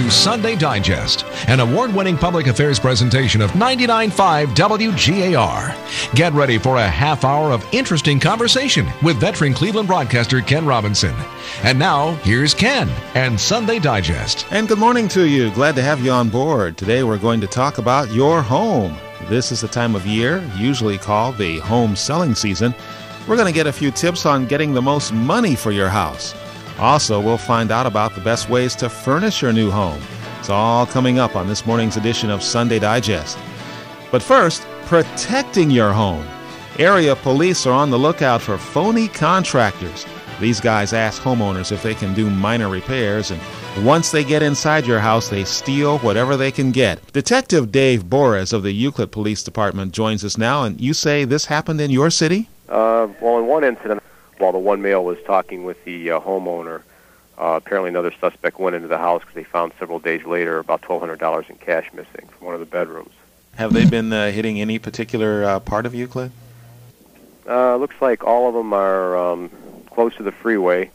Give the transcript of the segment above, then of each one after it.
to Sunday Digest, an award winning public affairs presentation of 99.5 WGAR. Get ready for a half hour of interesting conversation with veteran Cleveland broadcaster Ken Robinson. And now, here's Ken and Sunday Digest. And good morning to you. Glad to have you on board. Today we're going to talk about your home. This is the time of year, usually called the home selling season. We're going to get a few tips on getting the most money for your house. Also, we'll find out about the best ways to furnish your new home. It's all coming up on this morning's edition of Sunday Digest. But first, protecting your home. Area police are on the lookout for phony contractors. These guys ask homeowners if they can do minor repairs, and once they get inside your house, they steal whatever they can get. Detective Dave Boris of the Euclid Police Department joins us now, and you say this happened in your city? Uh, well, in one incident, while the one male was talking with the uh, homeowner, uh, apparently another suspect went into the house because they found several days later about $1,200 in cash missing from one of the bedrooms. Have they been uh, hitting any particular uh, part of Euclid? Uh, looks like all of them are um, close to the freeway.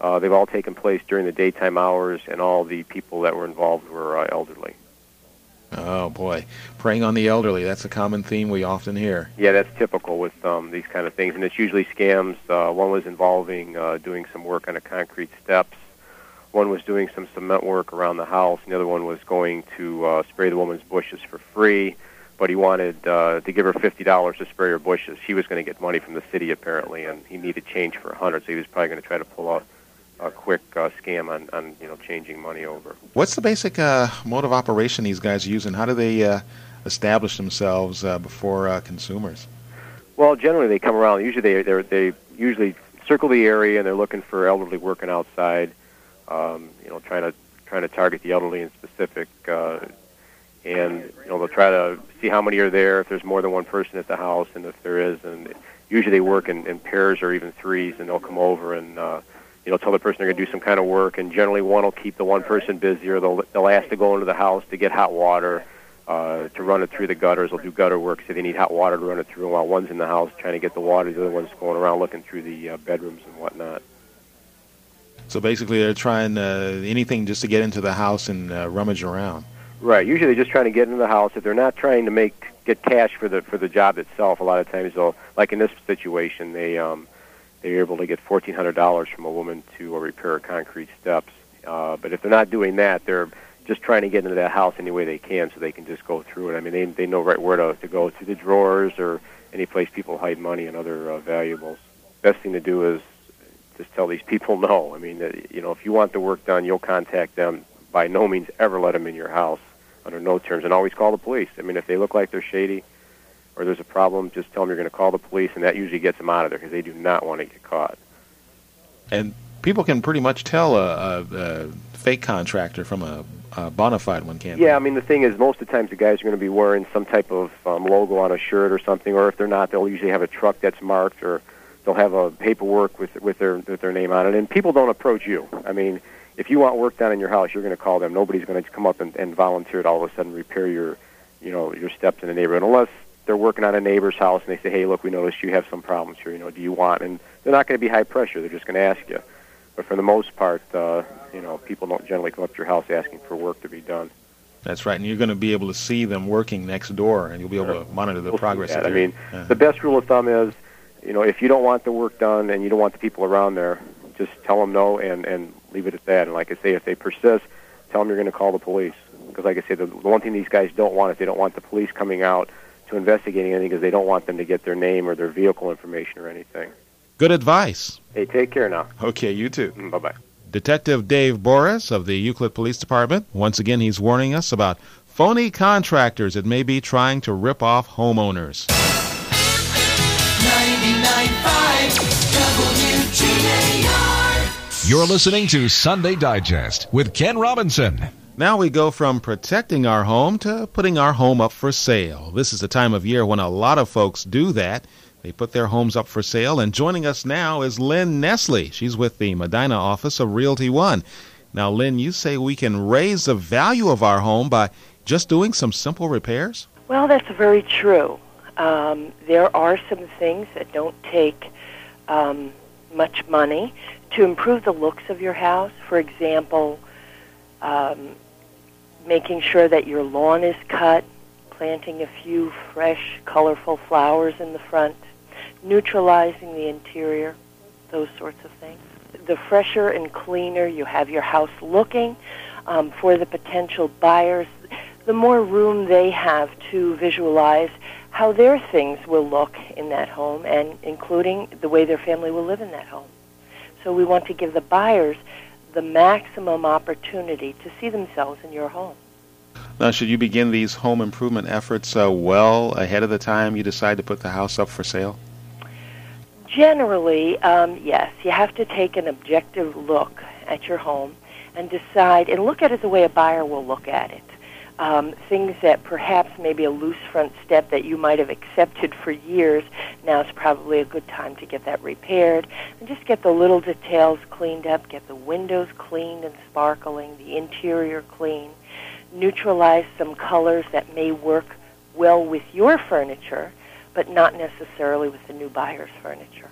Uh, they've all taken place during the daytime hours, and all the people that were involved were uh, elderly. Oh boy, preying on the elderly. That's a common theme we often hear. Yeah, that's typical with um, these kind of things, and it's usually scams. Uh, one was involving uh, doing some work on a concrete steps. One was doing some cement work around the house. And the other one was going to uh, spray the woman's bushes for free, but he wanted uh, to give her fifty dollars to spray her bushes. She was going to get money from the city apparently, and he needed change for a hundred, so he was probably going to try to pull off a quick uh, scam on, on you know changing money over. What's the basic uh, mode of operation these guys use, and how do they uh, establish themselves uh, before uh, consumers? Well, generally they come around. Usually they they they usually circle the area and they're looking for elderly working outside. Um, you know, trying to trying to target the elderly in specific. Uh, and you know they'll try to see how many are there if there's more than one person at the house and if there is and usually they work in, in pairs or even threes and they'll come over and uh, you know, tell the person they're going to do some kind of work, and generally one will keep the one person busy, or they'll they'll ask to go into the house to get hot water, uh, to run it through the gutters. They'll do gutter work, so they need hot water to run it through. While one's in the house trying to get the water, the other one's going around looking through the uh, bedrooms and whatnot. So basically, they're trying uh, anything just to get into the house and uh, rummage around. Right. Usually, they're just trying to get into the house. If they're not trying to make get cash for the for the job itself, a lot of times they'll, like in this situation, they um, they were able to get fourteen hundred dollars from a woman to uh, repair concrete steps. Uh, but if they're not doing that, they're just trying to get into that house any way they can, so they can just go through it. I mean, they they know right where to, to go through the drawers or any place people hide money and other uh, valuables. Best thing to do is just tell these people no. I mean, you know, if you want the work done, you'll contact them. By no means ever let them in your house under no terms, and always call the police. I mean, if they look like they're shady, or there's a problem, just tell them you're going to call the police, and that usually gets them out of there because they do not want to get caught. And people can pretty much tell a, a, a fake contractor from a, a bona fide one, can't Yeah, they? I mean the thing is, most of the times the guys are going to be wearing some type of um, logo on a shirt or something, or if they're not, they'll usually have a truck that's marked, or they'll have a paperwork with with their with their name on it. And people don't approach you. I mean, if you want work done in your house, you're going to call them. Nobody's going to come up and, and volunteer to all of a sudden repair your, you know, your steps in the neighborhood, unless they're working on a neighbor's house and they say, "Hey, look, we noticed you have some problems here. You know, do you want?" And they're not going to be high pressure. They're just going to ask you. But for the most part, uh, you know, people don't generally come up to your house asking for work to be done. That's right, and you're going to be able to see them working next door, and you'll be able to monitor the We'll progress. that. of I mean, uh, the best rule of thumb is, you know, if you don't want the work done and you don't want the people around there, just tell them no and and leave it at that. And like I say, if they persist, tell them you're going to call the police. Because like I say, the, the one thing these guys don't want is they don't want the police coming out to investigating anything because they don't want them to get their name or their vehicle information or anything. good advice. Hey, take care now. Okay, you too. Mm, bye bye. Detective Dave Boris of the Euclid Police Department. Once again, he's warning us about phony contractors that may be trying to rip off homeowners. 99.5 WGAR. You're listening to Sunday Digest with Ken Robinson. Now we go from protecting our home to putting our home up for sale. This is the time of year when a lot of folks do that. They put their homes up for sale, and joining us now is Lynn Nestle. She's with the Medina office of Realty One. Now, Lynn, you say we can raise the value of our home by just doing some simple repairs? Well, that's very true. Um, there are some things that don't take um, much money to improve the looks of your house. For example, um, making sure that your lawn is cut, planting a few fresh, colorful flowers in the front, neutralizing the interior, those sorts of things. The fresher and cleaner you have your house looking um, for the potential buyers, the more room they have to visualize how their things will look in that home and including the way their family will live in that home. So we want to give the buyers the maximum opportunity to see themselves in your home. Now, should you begin these home improvement efforts uh, well ahead of the time you decide to put the house up for sale? Generally, um, yes. You have to take an objective look at your home and decide and look at it the way a buyer will look at it. Um, things that perhaps maybe a loose front step that you might have accepted for years, now is probably a good time to get that repaired. And just get the little details cleaned up, get the windows cleaned and sparkling, the interior clean, neutralize some colors that may work well with your furniture, but not necessarily with the new buyer's furniture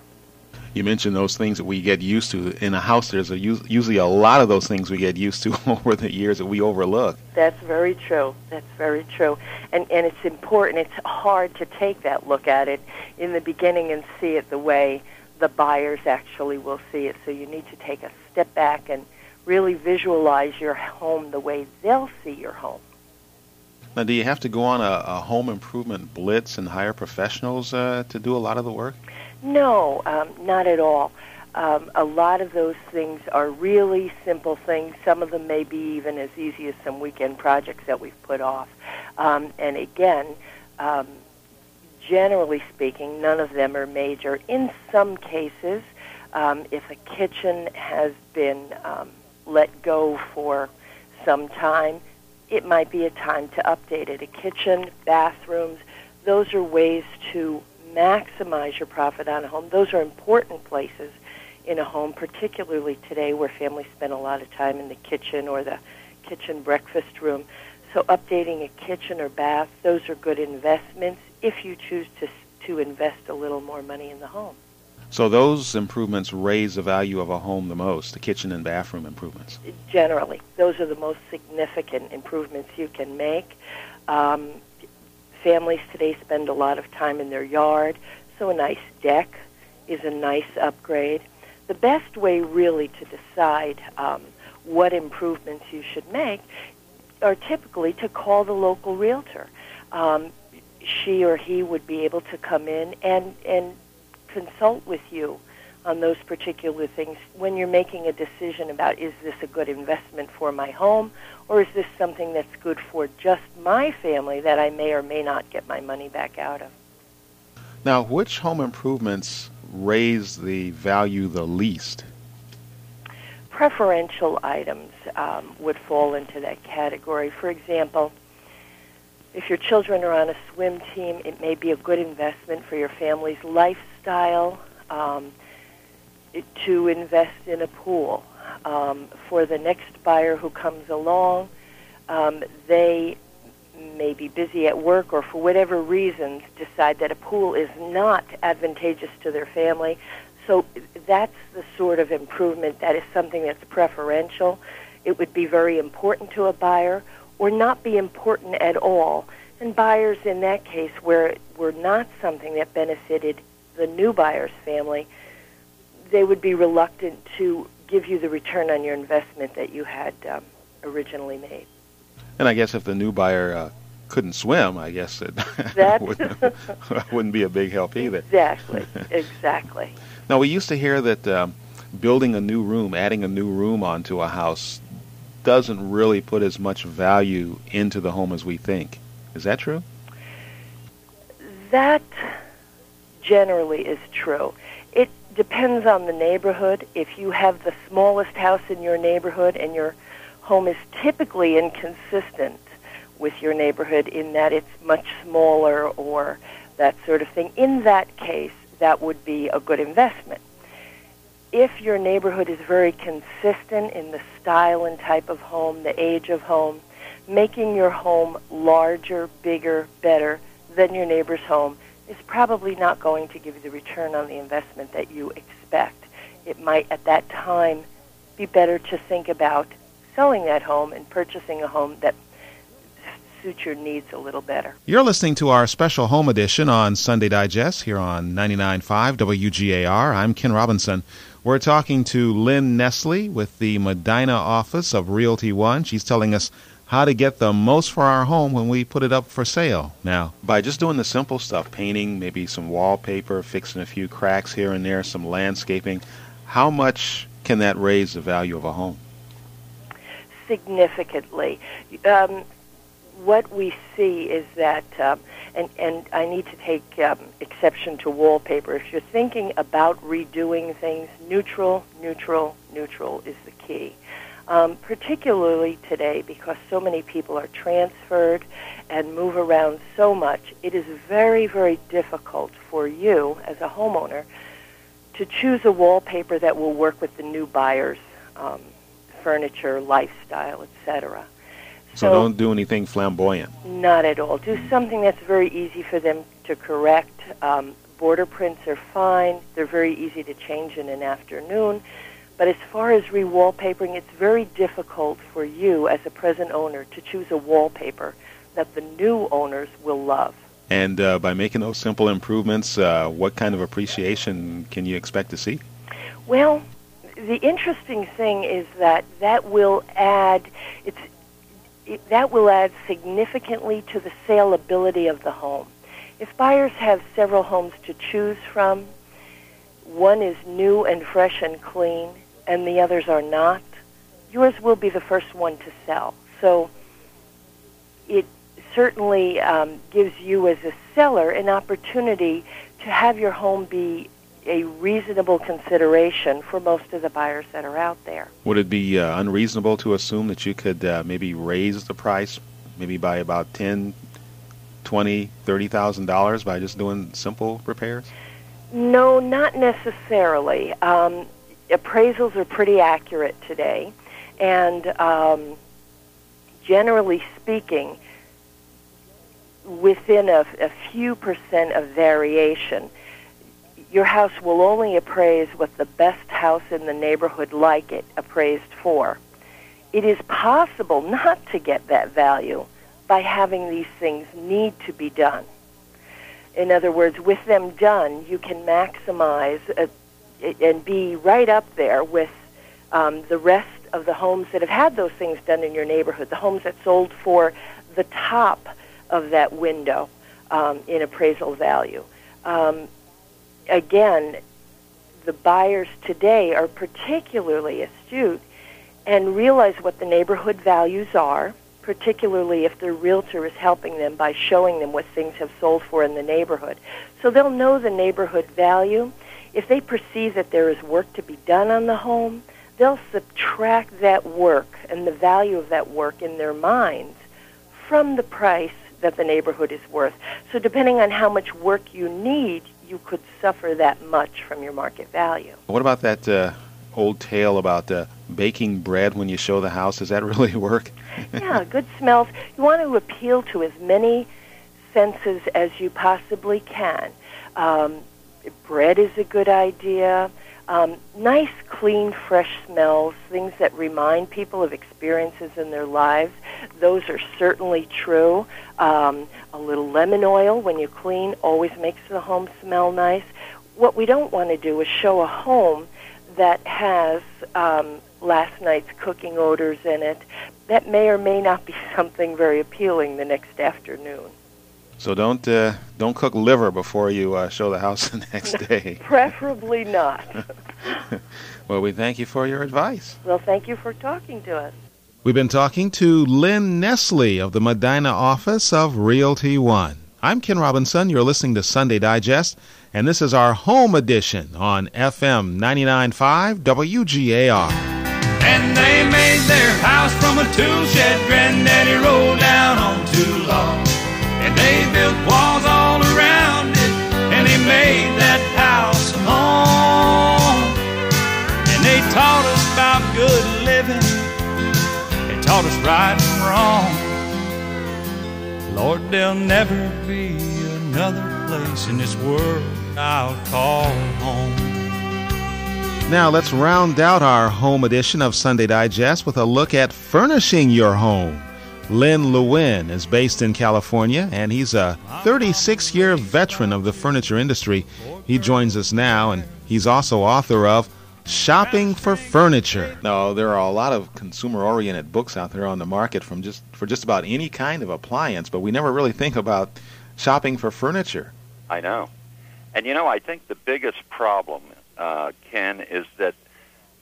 you mentioned those things that we get used to in a house. There's a, usually a lot of those things we get used to over the years that we overlook. That's very true. That's very true. And and it's important. It's hard to take that look at it in the beginning and see it the way the buyers actually will see it. So you need to take a step back and really visualize your home the way they'll see your home. Now, do you have to go on a, a home improvement blitz and hire professionals uh, to do a lot of the work? No, um, not at all. Um, a lot of those things are really simple things. Some of them may be even as easy as some weekend projects that we've put off. Um, and again, um, generally speaking, none of them are major. In some cases, um, if a kitchen has been um, let go for some time, it might be a time to update it. A kitchen, bathrooms, those are ways to maximize your profit on a home. Those are important places in a home, particularly today where families spend a lot of time in the kitchen or the kitchen breakfast room. So updating a kitchen or bath, those are good investments if you choose to to invest a little more money in the home. So those improvements raise the value of a home the most, the kitchen and bathroom improvements. Generally, those are the most significant improvements you can make. Um, families today spend a lot of time in their yard, so a nice deck is a nice upgrade. The best way, really, to decide um, what improvements you should make are typically to call the local realtor. Um, she or he would be able to come in and and consult with you on those particular things when you're making a decision about is this a good investment for my home or is this something that's good for just my family that I may or may not get my money back out of? Now, which home improvements raise the value the least? Preferential items um, would fall into that category. For example, if your children are on a swim team, it may be a good investment for your family's lifestyle um, to invest in a pool um, for the next buyer who comes along. Um, they may be busy at work or for whatever reasons decide that a pool is not advantageous to their family. So that's the sort of improvement that is something that's preferential. It would be very important to a buyer or not be important at all. And buyers in that case where it were not something that benefited the new buyer's family, they would be reluctant to give you the return on your investment that you had um, originally made. And I guess if the new buyer uh, couldn't swim, I guess it wouldn't, wouldn't, be a big help either. Exactly, exactly. now, we used to hear that um, building a new room, adding a new room onto a house, doesn't really put as much value into the home as we think. Is that true? That generally is true. It depends on the neighborhood. If you have the smallest house in your neighborhood and your home is typically inconsistent with your neighborhood in that it's much smaller or that sort of thing, in that case, that would be a good investment. If your neighborhood is very consistent in the style and type of home, the age of home, making your home larger, bigger, better than your neighbor's home is probably not going to give you the return on the investment that you expect. It might, at that time, be better to think about selling that home and purchasing a home that suits your needs a little better. You're listening to our special home edition on Sunday Digest here on 99.5 WGAR. I'm Ken Robinson. We're talking to Lynn Nestle with the Medina office of Realty One. She's telling us how to get the most for our home when we put it up for sale. Now, by just doing the simple stuff, painting, maybe some wallpaper, fixing a few cracks here and there, some landscaping, how much can that raise the value of a home? Significantly. Um, what we see is that, um, and, and I need to take um, exception to wallpaper. If you're thinking about redoing things, neutral, neutral, neutral is the key. Um, particularly today, because so many people are transferred and move around so much, it is very, very difficult for you as a homeowner to choose a wallpaper that will work with the new buyers' um, furniture, lifestyle, etc. So, so, don't do anything flamboyant. Not at all. Do something that's very easy for them to correct. Um, border prints are fine. They're very easy to change in an afternoon. But as far as re-wallpapering, it's very difficult for you as a present owner to choose a wallpaper that the new owners will love. And uh, by making those simple improvements, uh, what kind of appreciation can you expect to see? Well, the interesting thing is that that will add it's it, that will add significantly to the saleability of the home. If buyers have several homes to choose from, one is new and fresh and clean, and the others are not, yours will be the first one to sell. So it certainly um, gives you as a seller an opportunity to have your home be a reasonable consideration for most of the buyers that are out there. Would it be uh, unreasonable to assume that you could uh, maybe raise the price, maybe by about ten, twenty, thirty thousand dollars by just doing simple repairs? No, not necessarily. Um, appraisals are pretty accurate today, and um, generally speaking, within a, a few percent of variation your house will only appraise what the best house in the neighborhood like it appraised for. It is possible not to get that value by having these things need to be done. In other words, with them done, you can maximize uh, and be right up there with um, the rest of the homes that have had those things done in your neighborhood, the homes that sold for the top of that window um, in appraisal value. Um, again, the buyers today are particularly astute and realize what the neighborhood values are, particularly if their realtor is helping them by showing them what things have sold for in the neighborhood. So they'll know the neighborhood value. If they perceive that there is work to be done on the home, they'll subtract that work and the value of that work in their minds from the price that the neighborhood is worth. So depending on how much work you need, you could suffer that much from your market value. What about that uh, old tale about uh, baking bread when you show the house? Does that really work? yeah, good smells. You want to appeal to as many senses as you possibly can. Um, bread is a good idea. Um, nice, clean, fresh smells, things that remind people of experiences in their lives. Those are certainly true. Um, a little lemon oil when you clean always makes the home smell nice. What we don't want to do is show a home that has um, last night's cooking odors in it. That may or may not be something very appealing the next afternoon. So don't uh, don't cook liver before you uh, show the house the next day. Preferably not. well, we thank you for your advice. Well, thank you for talking to us. We've been talking to Lynn Nestle of the Medina office of Realty One. I'm Ken Robinson. You're listening to Sunday Digest, and this is our home edition on FM 99.5 WGAR. And they made their house from a tool shed Granddaddy rolled down on two logs. And they built walls all around it, and they made that house a home. And they taught us about good living taught us right and wrong. Lord, there'll never be another place in this world I'll call home. Now let's round out our home edition of Sunday Digest with a look at furnishing your home. Lynn Lewin is based in California, and he's a 36 year veteran of the furniture industry. He joins us now, and he's also author of Shopping for Furniture. Now, there are a lot of consumer oriented books out there on the market from just for just about any kind of appliance, but we never really think about shopping for furniture. I know. And you know, I think the biggest problem, uh, Ken, is that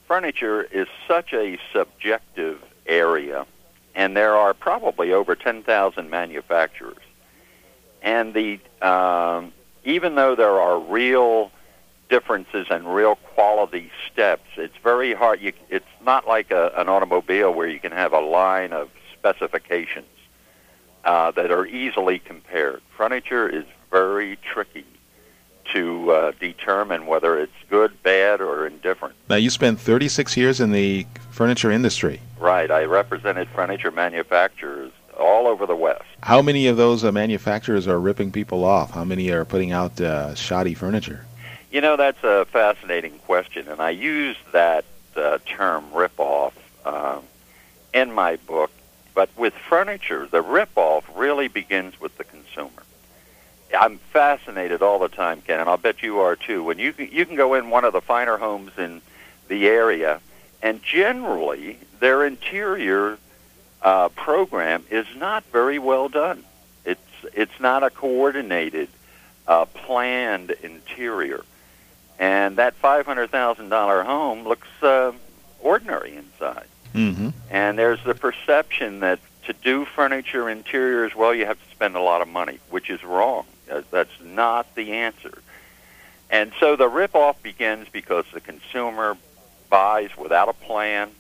furniture is such a subjective area and there are probably over 10,000 manufacturers. And the um, even though there are real differences and real quality steps, it's very hard. You, it's not like a, an automobile where you can have a line of specifications uh, that are easily compared. Furniture is very tricky to uh, determine whether it's good, bad, or indifferent. Now, you spent 36 years in the furniture industry. Right. I represented furniture manufacturers all over the West. How many of those uh, manufacturers are ripping people off? How many are putting out uh, shoddy furniture? You know, that's a fascinating question, and I use that uh, term rip-off um, in my book. But with furniture, the rip-off really begins with the consumer. I'm fascinated all the time, Ken, and I'll bet you are too. When you you can go in one of the finer homes in the area, and generally their interior uh, program is not very well done. It's it's not a coordinated, uh, planned interior, and that five hundred thousand dollar home looks uh, ordinary inside. Mm-hmm. And there's the perception that to do furniture interiors well, you have to spend a lot of money, which is wrong. That's not the answer. And so the ripoff begins because the consumer buys without a plan,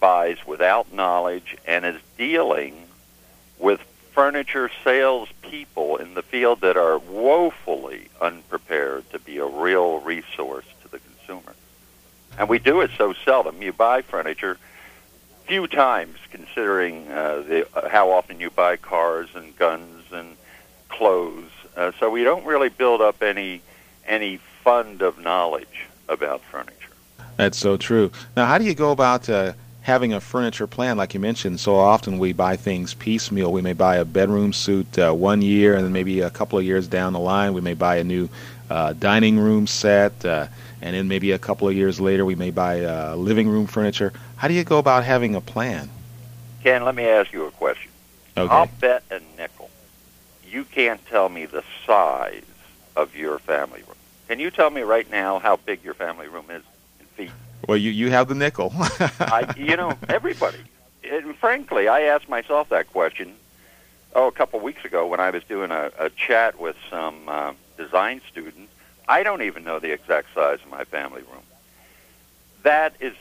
buys without knowledge, and is dealing with furniture salespeople in the field that are woefully unprepared to be a real resource to the consumer. And we do it so seldom. You buy furniture few times, considering uh, the, uh, how often you buy cars and guns and clothes. Uh, so we don't really build up any any fund of knowledge about furniture. That's so true. Now, how do you go about uh, having a furniture plan? Like you mentioned, so often we buy things piecemeal. We may buy a bedroom suit uh, one year, and then maybe a couple of years down the line, we may buy a new uh, dining room set, uh, and then maybe a couple of years later, we may buy uh, living room furniture. How do you go about having a plan? Ken, let me ask you a question. Okay. I'll bet a nickel you can't tell me the size of your family room. Can you tell me right now how big your family room is in feet? Well, you you have the nickel. I, you know, everybody. And frankly, I asked myself that question. Oh, a couple of weeks ago when I was doing a, a chat with some uh, design students. I don't even know the exact size of my family room. That is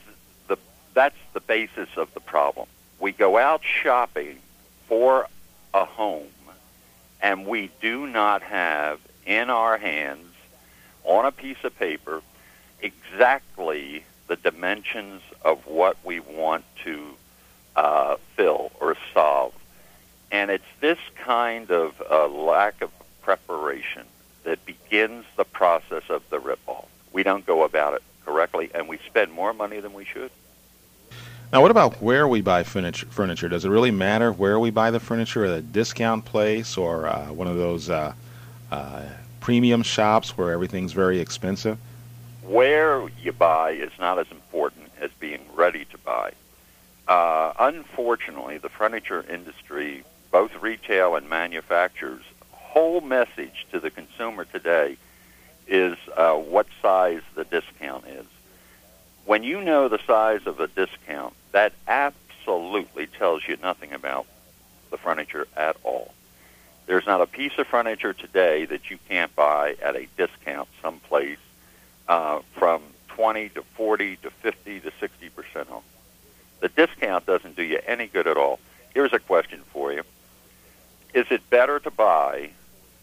the that's the basis of the problem. We go out shopping for a home and we do not have in our hands on a piece of paper exactly the dimensions of what we want to uh, fill or solve. And it's this kind of uh, lack of preparation that begins the process of the ripoff. We don't go about it correctly, and we spend more money than we should. Now, what about where we buy furniture? Furniture does it really matter where we buy the furniture? At a discount place or uh, one of those uh, uh, premium shops where everything's very expensive? Where you buy is not as important as being ready to buy. Uh, unfortunately, the furniture industry, both retail and manufacturers, whole message to the consumer today is uh, what size the discount is when you know the size of a discount, that absolutely tells you nothing about the furniture at all. There's not a piece of furniture today that you can't buy at a discount someplace uh, from 20 to 40 to 50 to 60 percent off. The discount doesn't do you any good at all. Here's a question for you. Is it better to buy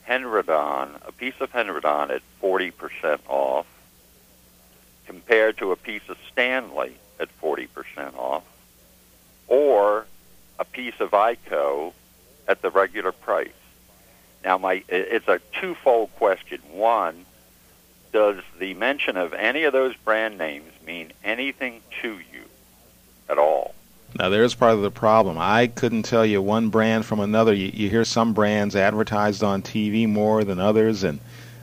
Henredon, a piece of Henredon at 40% off, compared to a piece of Stanley at 40% off, or a piece of ICO at the regular price. Now, my it's a twofold question. One, does the mention of any of those brand names mean anything to you at all? Now, there's part of the problem. I couldn't tell you one brand from another. You, you hear some brands advertised on TV more than others, and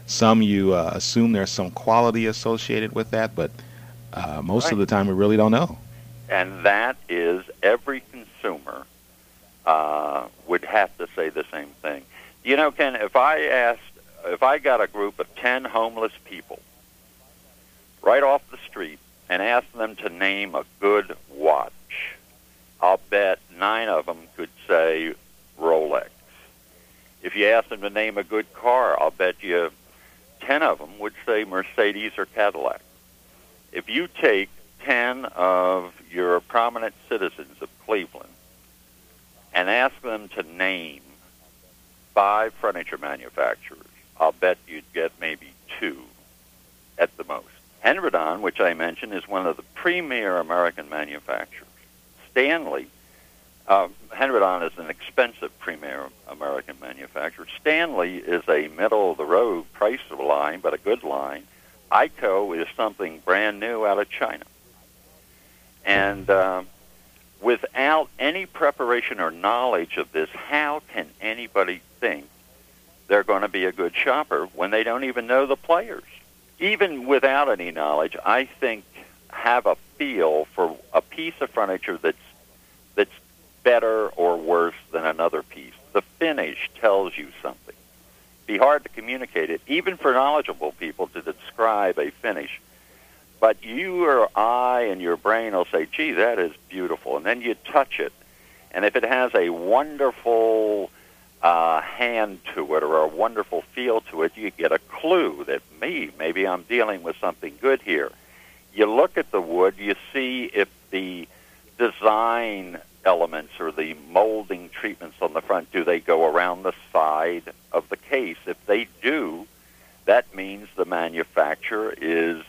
some you uh, assume there's some quality associated with that, but uh, most right. of the time we really don't know. And that is every consumer uh, would have to say the same thing. You know, Ken, if I asked, if I got a group of 10 homeless people right off the street and asked them to name a good watch, I'll bet nine of them could say Rolex. If you ask them to name a good car, I'll bet you 10 of them would say Mercedes or Cadillac. If you take 10 of your prominent citizens of Cleveland and ask them to name five furniture manufacturers, I'll bet you'd get maybe two at the most. Henredon, which I mentioned, is one of the premier American manufacturers. Stanley, uh, Henredon is an expensive premier American manufacturer. Stanley is a middle of the road price line, but a good line. ICO is something brand new out of China. And uh, without any preparation or knowledge of this, how can anybody think they're going to be a good shopper when they don't even know the players? Even without any knowledge, I think have a feel for a piece of furniture that's that's better or worse than another piece. The finish tells you something. Be hard to communicate it, even for knowledgeable people, to describe a finish. But you or I and your brain will say, gee, that is beautiful. And then you touch it. And if it has a wonderful uh, hand to it or a wonderful feel to it, you get a clue that me, maybe I'm dealing with something good here. You look at the wood, you see if the design elements or the molding treatments on the front, do they go around the side of the case? If they do, that means the manufacturer is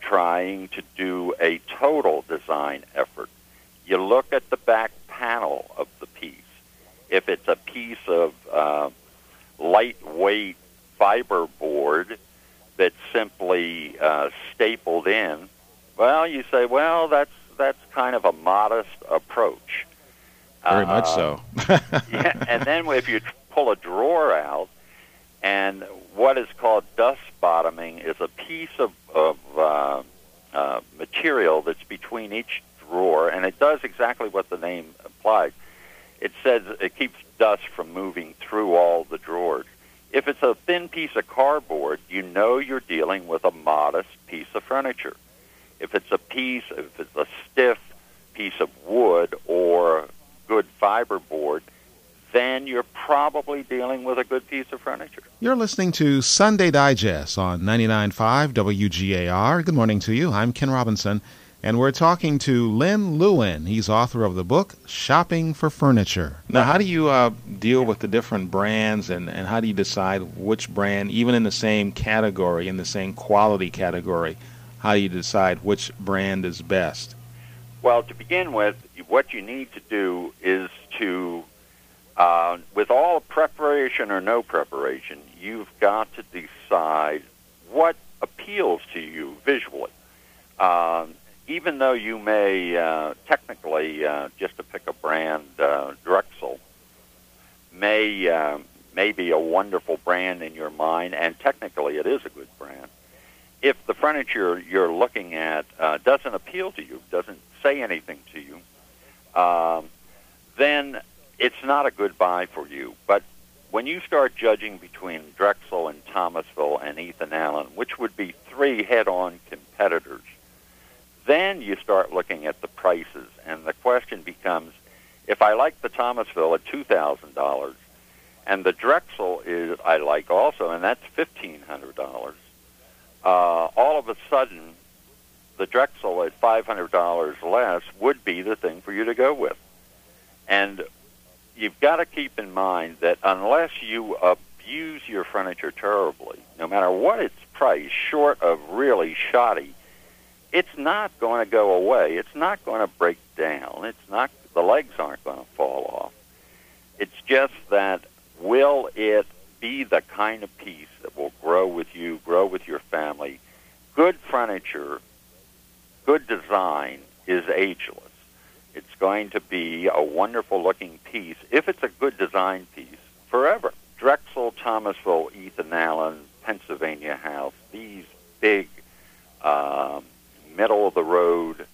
trying to do a total design effort. You look at the back panel of the piece. If it's a piece of uh, lightweight fiber board that's simply uh, stapled in, well, you say, well, that's that's kind of a modest approach. Very uh, much so. yeah, and then if you pull a drawer out, and what is called dust bottoming is a piece of, of uh, uh, material that's between each drawer, and it does exactly what the name implies. It says it keeps dust from moving through all the drawers. If it's a thin piece of cardboard, you know you're dealing with a modest piece of furniture. If it's a piece, if it's a stiff piece of wood or good fiber board, then you're probably dealing with a good piece of furniture. You're listening to Sunday Digest on 99.5 WGAR. Good morning to you. I'm Ken Robinson, and we're talking to Len Lewin. He's author of the book Shopping for Furniture. Now, how do you uh, deal with the different brands, and, and how do you decide which brand, even in the same category, in the same quality category, how do you decide which brand is best? Well, to begin with, what you need to do is to, uh, with all preparation or no preparation, you've got to decide what appeals to you visually. Uh, even though you may uh, technically, uh, just to pick a brand, uh, Drexel may uh, may be a wonderful brand in your mind, and technically it is a good brand if the furniture you're looking at uh, doesn't appeal to you, doesn't say anything to you, um, then it's not a good buy for you. But when you start judging between Drexel and Thomasville and Ethan Allen, which would be three head-on competitors, then you start looking at the prices, and the question becomes, if I like the Thomasville at two thousand dollars, and the Drexel is I like also, and that's fifteen hundred dollars uh, all of a sudden, the Drexel at $500 less would be the thing for you to go with. And you've got to keep in mind that unless you abuse your furniture terribly, no matter what its price, short of really shoddy, it's not going to go away. It's not going to break down. It's not the legs aren't going to fall off. It's just that will it be the kind of piece that will grow with you, grow with your family. Good furniture, good design is ageless. It's going to be a wonderful looking piece, if it's a good design piece, forever. Drexel, Thomasville, Ethan Allen, Pennsylvania House, these big, uh, middle of the road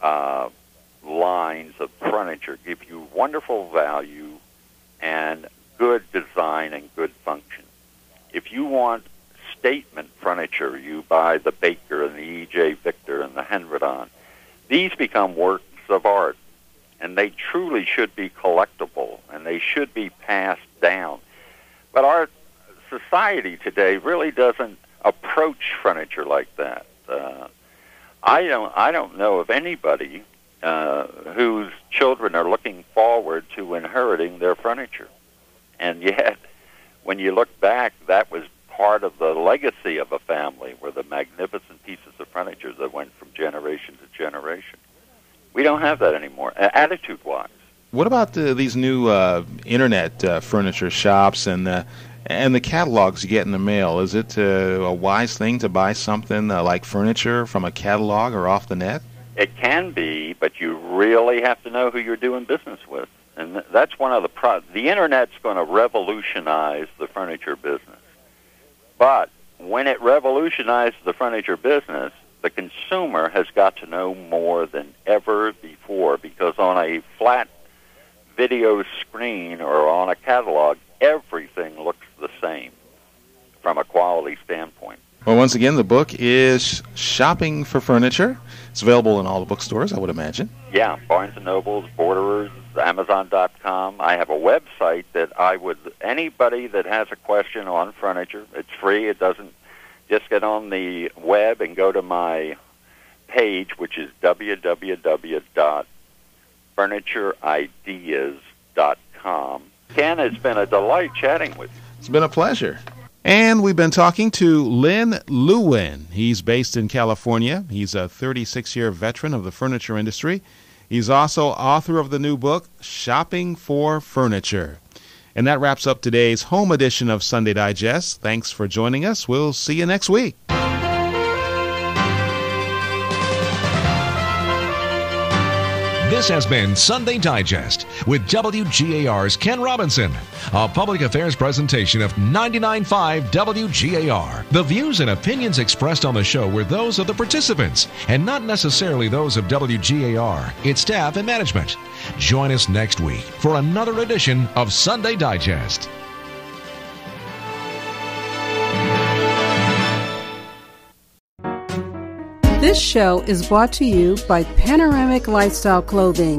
uh, lines of furniture give you wonderful value and good design and good function. If you want statement furniture, you buy the Baker and the E.J. Victor and the Henredon. These become works of art, and they truly should be collectible, and they should be passed down. But our society today really doesn't approach furniture like that. Uh, I don't. I don't know of anybody uh, whose children are looking forward to inheriting their furniture. And yet, when you look back, that was part of the legacy of a family were the magnificent pieces of furniture that went from generation to generation. We don't have that anymore, attitude-wise. What about the, these new uh, internet uh, furniture shops and uh, and the catalogs you get in the mail? Is it uh, a wise thing to buy something uh, like furniture from a catalog or off the net? It can be, but you really have to know who you're doing business with. And that's one of the pro- the internet's going to revolutionize the furniture business. But when it revolutionizes the furniture business, the consumer has got to know more than ever before because on a flat video screen or on a catalog, everything looks the same from a quality standpoint. Well, once again, the book is Shopping for Furniture. It's available in all the bookstores, I would imagine. Yeah, Barnes and Nobles, Borders, Amazon.com. I have a website that I would anybody that has a question on furniture. It's free. It doesn't just get on the web and go to my page, which is www.furnitureideas.com. Ken, it's been a delight chatting with you. It's been a pleasure. And we've been talking to Lynn Lewin. He's based in California. He's a 36 year veteran of the furniture industry. He's also author of the new book, Shopping for Furniture. And that wraps up today's home edition of Sunday Digest. Thanks for joining us. We'll see you next week. This has been Sunday Digest with WGAR's Ken Robinson, a public affairs presentation of 99.5 WGAR. The views and opinions expressed on the show were those of the participants and not necessarily those of WGAR, its staff, and management. Join us next week for another edition of Sunday Digest. This show is brought to you by Panoramic Lifestyle Clothing,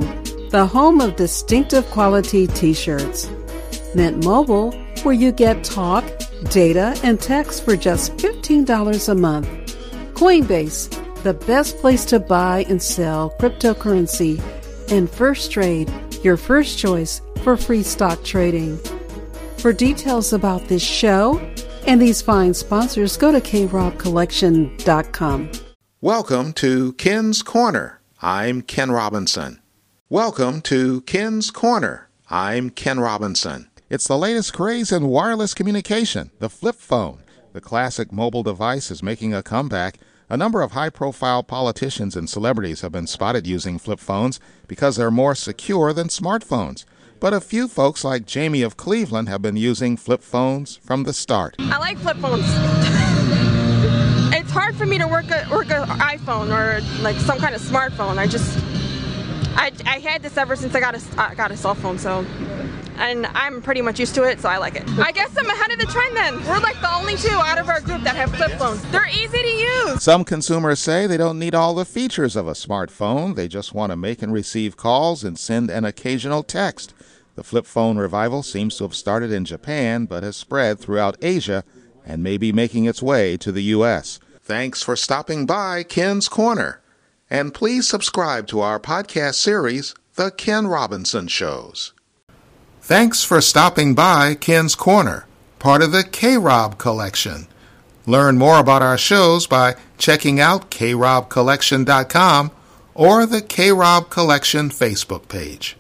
the home of distinctive quality t shirts. Mint Mobile, where you get talk, data, and text for just $15 a month. Coinbase, the best place to buy and sell cryptocurrency. And Firstrade, your first choice for free stock trading. For details about this show and these fine sponsors, go to krobcollection.com. Welcome to Ken's Corner. I'm Ken Robinson. Welcome to Ken's Corner. I'm Ken Robinson. It's the latest craze in wireless communication, the flip phone. The classic mobile device is making a comeback. A number of high profile politicians and celebrities have been spotted using flip phones because they're more secure than smartphones. But a few folks like Jamie of Cleveland have been using flip phones from the start. I like flip phones. hard for me to work a work an iPhone or like some kind of smartphone. I just I, I had this ever since I got a I got a cell phone, so and I'm pretty much used to it, so I like it. I guess I'm ahead of the trend then. We're like the only two out of our group that have flip phones. They're easy to use. Some consumers say they don't need all the features of a smartphone. They just want to make and receive calls and send an occasional text. The flip phone revival seems to have started in Japan but has spread throughout Asia and may be making its way to the U.S. Thanks for stopping by Ken's Corner. And please subscribe to our podcast series, The Ken Robinson Shows. Thanks for stopping by Ken's Corner, part of the K Rob Collection. Learn more about our shows by checking out krobcollection.com or the K Rob Collection Facebook page.